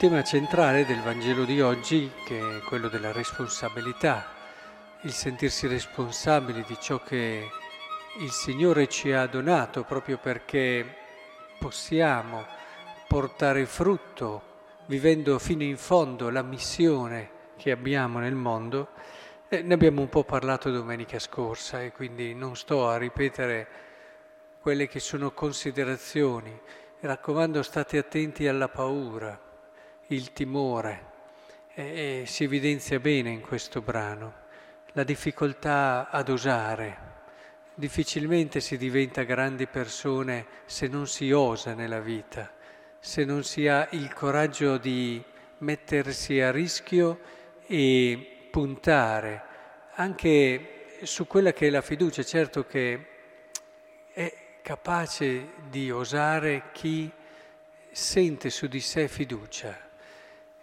tema centrale del Vangelo di oggi, che è quello della responsabilità, il sentirsi responsabili di ciò che il Signore ci ha donato proprio perché possiamo portare frutto vivendo fino in fondo la missione che abbiamo nel mondo. Eh, ne abbiamo un po' parlato domenica scorsa e quindi non sto a ripetere quelle che sono considerazioni. Mi raccomando, state attenti alla paura il timore e, e si evidenzia bene in questo brano la difficoltà ad osare. Difficilmente si diventa grandi persone se non si osa nella vita, se non si ha il coraggio di mettersi a rischio e puntare anche su quella che è la fiducia. Certo che è capace di osare chi sente su di sé fiducia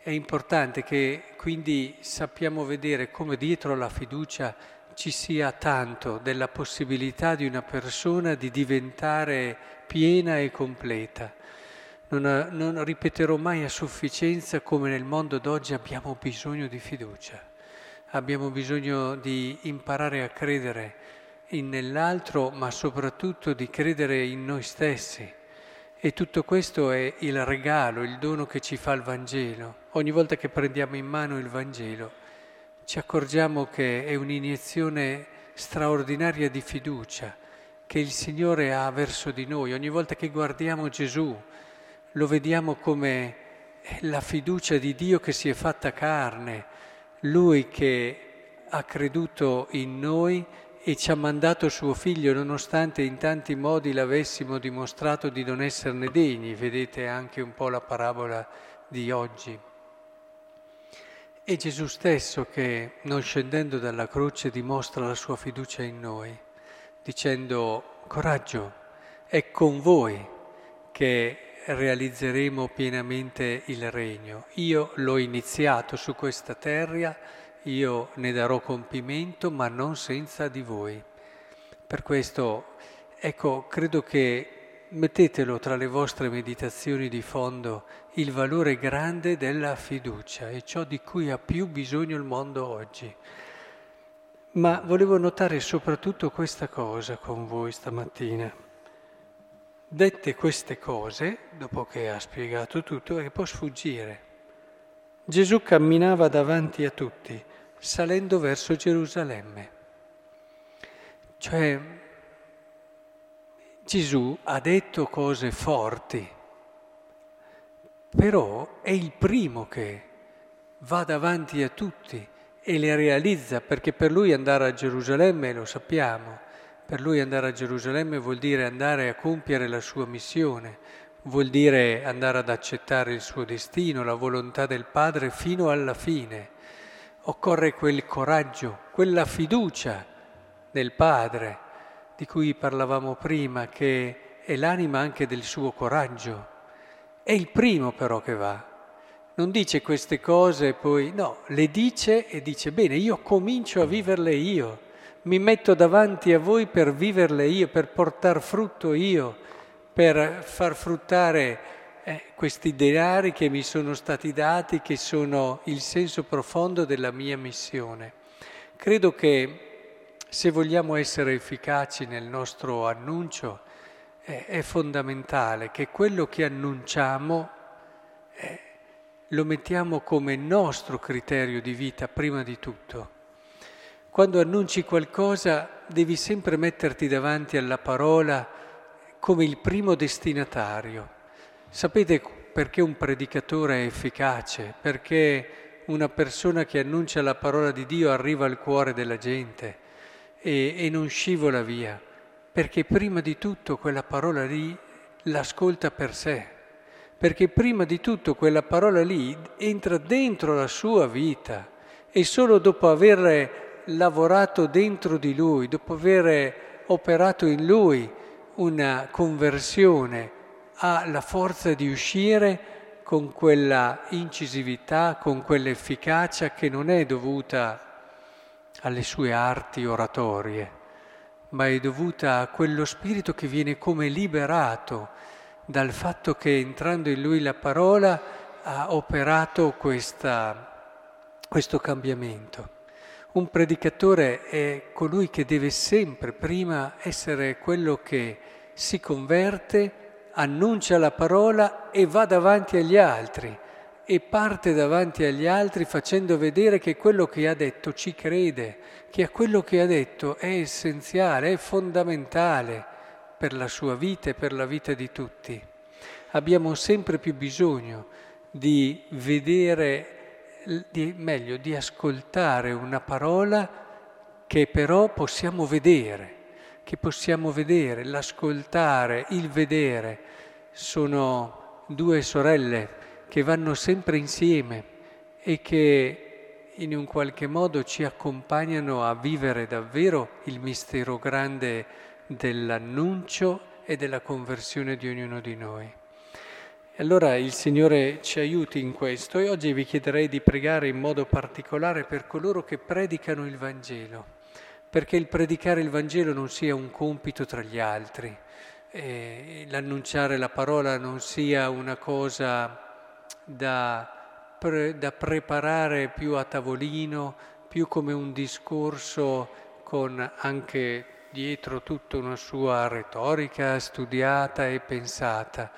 è importante che quindi sappiamo vedere come dietro la fiducia ci sia tanto della possibilità di una persona di diventare piena e completa. Non, non, ripeterò mai a sufficienza come nel mondo d'oggi abbiamo bisogno di fiducia, abbiamo bisogno di imparare a credere in nell'altro, ma soprattutto di credere in noi stessi e tutto questo è il regalo, il dono che ci fa il Vangelo. Ogni volta che prendiamo in mano il Vangelo ci accorgiamo che è un'iniezione straordinaria di fiducia che il Signore ha verso di noi. Ogni volta che guardiamo Gesù lo vediamo come la fiducia di Dio che si è fatta carne, Lui che ha creduto in noi e ci ha mandato suo figlio nonostante in tanti modi l'avessimo dimostrato di non esserne degni. Vedete anche un po' la parabola di oggi. È Gesù stesso che, non scendendo dalla croce, dimostra la sua fiducia in noi, dicendo coraggio, è con voi che realizzeremo pienamente il regno. Io l'ho iniziato su questa terra io ne darò compimento, ma non senza di voi. Per questo, ecco, credo che mettetelo tra le vostre meditazioni di fondo il valore grande della fiducia e ciò di cui ha più bisogno il mondo oggi. Ma volevo notare soprattutto questa cosa con voi stamattina. Dette queste cose, dopo che ha spiegato tutto, e può sfuggire. Gesù camminava davanti a tutti salendo verso Gerusalemme. Cioè Gesù ha detto cose forti, però è il primo che va davanti a tutti e le realizza, perché per lui andare a Gerusalemme, lo sappiamo, per lui andare a Gerusalemme vuol dire andare a compiere la sua missione, vuol dire andare ad accettare il suo destino, la volontà del Padre fino alla fine occorre quel coraggio, quella fiducia nel Padre di cui parlavamo prima, che è l'anima anche del suo coraggio. È il primo però che va. Non dice queste cose e poi no, le dice e dice bene, io comincio a viverle io, mi metto davanti a voi per viverle io, per portare frutto io, per far fruttare eh, questi denari che mi sono stati dati, che sono il senso profondo della mia missione. Credo che se vogliamo essere efficaci nel nostro annuncio, eh, è fondamentale che quello che annunciamo eh, lo mettiamo come nostro criterio di vita prima di tutto. Quando annunci qualcosa devi sempre metterti davanti alla parola come il primo destinatario. Sapete perché un predicatore è efficace? Perché una persona che annuncia la parola di Dio arriva al cuore della gente e, e non scivola via, perché prima di tutto quella parola lì l'ascolta per sé, perché prima di tutto quella parola lì entra dentro la sua vita e solo dopo aver lavorato dentro di lui, dopo aver operato in lui una conversione, ha la forza di uscire con quella incisività, con quell'efficacia che non è dovuta alle sue arti oratorie, ma è dovuta a quello spirito che viene come liberato dal fatto che entrando in lui la parola ha operato questa, questo cambiamento. Un predicatore è colui che deve sempre prima essere quello che si converte, annuncia la parola e va davanti agli altri e parte davanti agli altri facendo vedere che quello che ha detto ci crede, che a quello che ha detto è essenziale, è fondamentale per la sua vita e per la vita di tutti. Abbiamo sempre più bisogno di vedere, di, meglio, di ascoltare una parola che però possiamo vedere che possiamo vedere, l'ascoltare, il vedere, sono due sorelle che vanno sempre insieme e che in un qualche modo ci accompagnano a vivere davvero il mistero grande dell'annuncio e della conversione di ognuno di noi. Allora il Signore ci aiuti in questo e oggi vi chiederei di pregare in modo particolare per coloro che predicano il Vangelo perché il predicare il Vangelo non sia un compito tra gli altri, eh, l'annunciare la parola non sia una cosa da, pre, da preparare più a tavolino, più come un discorso con anche dietro tutta una sua retorica studiata e pensata.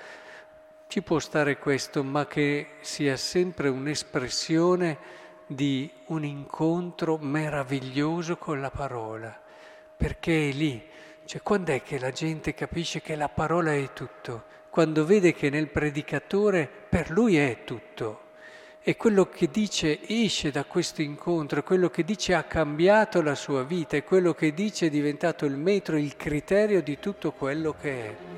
Ci può stare questo, ma che sia sempre un'espressione di un incontro meraviglioso con la parola, perché è lì. Cioè, quando è che la gente capisce che la parola è tutto? Quando vede che nel predicatore per lui è tutto. E quello che dice esce da questo incontro, quello che dice ha cambiato la sua vita e quello che dice è diventato il metro, il criterio di tutto quello che è.